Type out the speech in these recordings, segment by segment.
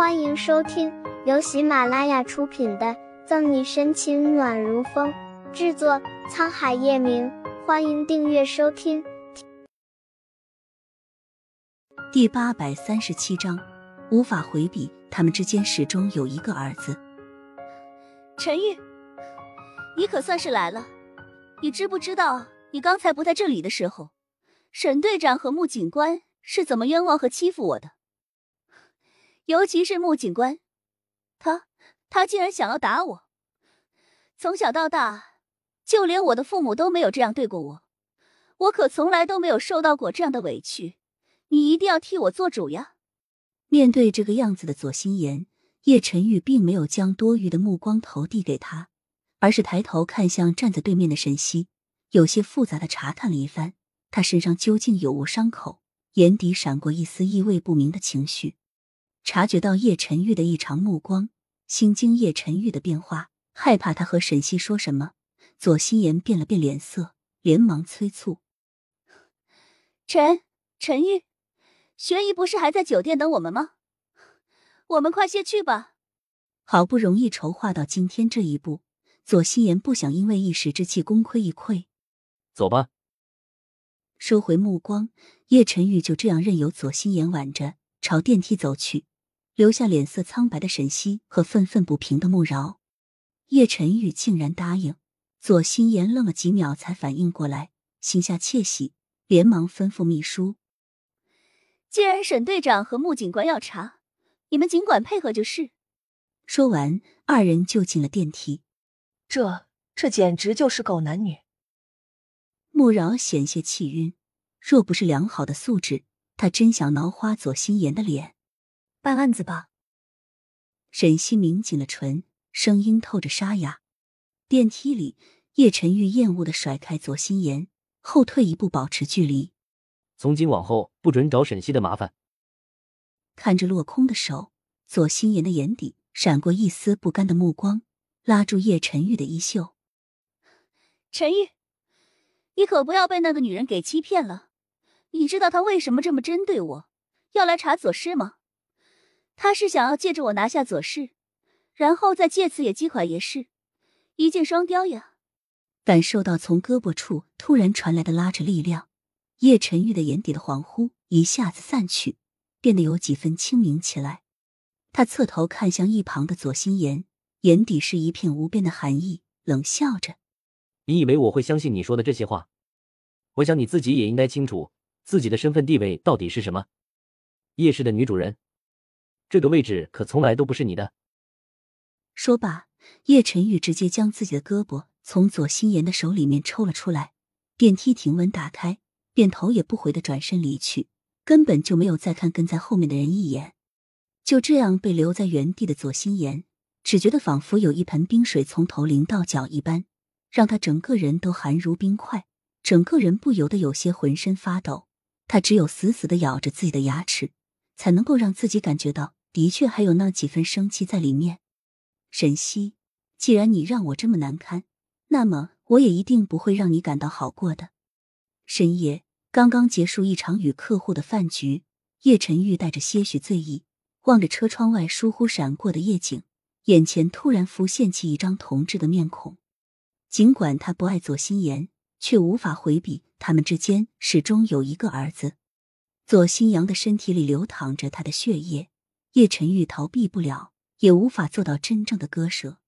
欢迎收听由喜马拉雅出品的《赠你深情暖如风》，制作沧海夜明。欢迎订阅收听。第八百三十七章，无法回避，他们之间始终有一个儿子。陈玉，你可算是来了。你知不知道，你刚才不在这里的时候，沈队长和穆警官是怎么冤枉和欺负我的？尤其是穆警官，他他竟然想要打我。从小到大，就连我的父母都没有这样对过我，我可从来都没有受到过这样的委屈。你一定要替我做主呀！面对这个样子的左心言，叶晨玉并没有将多余的目光投递给他，而是抬头看向站在对面的沈西，有些复杂的查看了一番他身上究竟有无伤口，眼底闪过一丝意味不明的情绪。察觉到叶晨玉的异常目光，心惊叶晨玉的变化，害怕他和沈西说什么，左心言变了变脸色，连忙催促：“陈陈玉，玄姨不是还在酒店等我们吗？我们快些去吧。”好不容易筹划到今天这一步，左心言不想因为一时之气功亏一篑。走吧。收回目光，叶晨玉就这样任由左心言挽着朝电梯走去。留下脸色苍白的沈西和愤愤不平的穆饶，叶晨玉竟然答应。左心言愣了几秒，才反应过来，心下窃喜，连忙吩咐秘书：“既然沈队长和穆警官要查，你们尽管配合就是。”说完，二人就进了电梯。这这简直就是狗男女！穆饶险些气晕，若不是良好的素质，他真想挠花左心言的脸。办案子吧。沈西抿紧了唇，声音透着沙哑。电梯里，叶晨玉厌恶的甩开左心言，后退一步，保持距离。从今往后，不准找沈西的麻烦。看着落空的手，左心言的眼底闪过一丝不甘的目光，拉住叶晨玉的衣袖：“陈玉，你可不要被那个女人给欺骗了。你知道她为什么这么针对我，要来查左氏吗？”他是想要借着我拿下左氏，然后再借此也击垮叶氏，一箭双雕呀！感受到从胳膊处突然传来的拉扯力量，叶晨玉的眼底的恍惚一下子散去，变得有几分清明起来。他侧头看向一旁的左心言，眼底是一片无边的寒意，冷笑着：“你以为我会相信你说的这些话？我想你自己也应该清楚自己的身份地位到底是什么。叶氏的女主人。”这个位置可从来都不是你的。说罢，叶晨玉直接将自己的胳膊从左心言的手里面抽了出来。电梯停稳打开，便头也不回的转身离去，根本就没有再看跟在后面的人一眼。就这样被留在原地的左心言，只觉得仿佛有一盆冰水从头淋到脚一般，让他整个人都寒如冰块，整个人不由得有些浑身发抖。他只有死死的咬着自己的牙齿，才能够让自己感觉到。的确还有那几分生气在里面，沈西，既然你让我这么难堪，那么我也一定不会让你感到好过的。深夜刚刚结束一场与客户的饭局，叶晨玉带着些许醉意，望着车窗外疏忽闪过的夜景，眼前突然浮现起一张同志的面孔。尽管他不爱左心言，却无法回避他们之间始终有一个儿子。左心阳的身体里流淌着他的血液。叶晨玉逃避不了，也无法做到真正的割舍。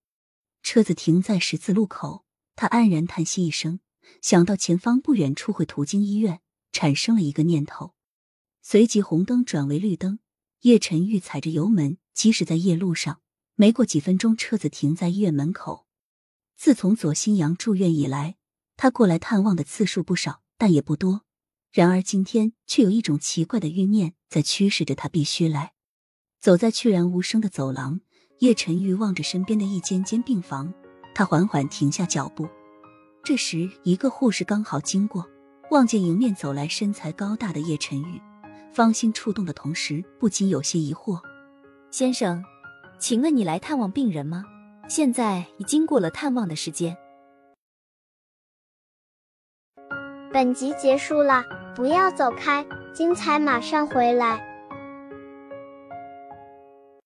车子停在十字路口，他黯然叹息一声，想到前方不远处会途经医院，产生了一个念头。随即红灯转为绿灯，叶晨玉踩着油门，即使在夜路上，没过几分钟，车子停在医院门口。自从左新阳住院以来，他过来探望的次数不少，但也不多。然而今天却有一种奇怪的欲念在驱使着他必须来。走在去然无声的走廊，叶晨玉望着身边的一间间病房，他缓缓停下脚步。这时，一个护士刚好经过，望见迎面走来身材高大的叶晨玉，芳心触动的同时，不禁有些疑惑：“先生，请问你来探望病人吗？现在已经过了探望的时间。”本集结束了，不要走开，精彩马上回来。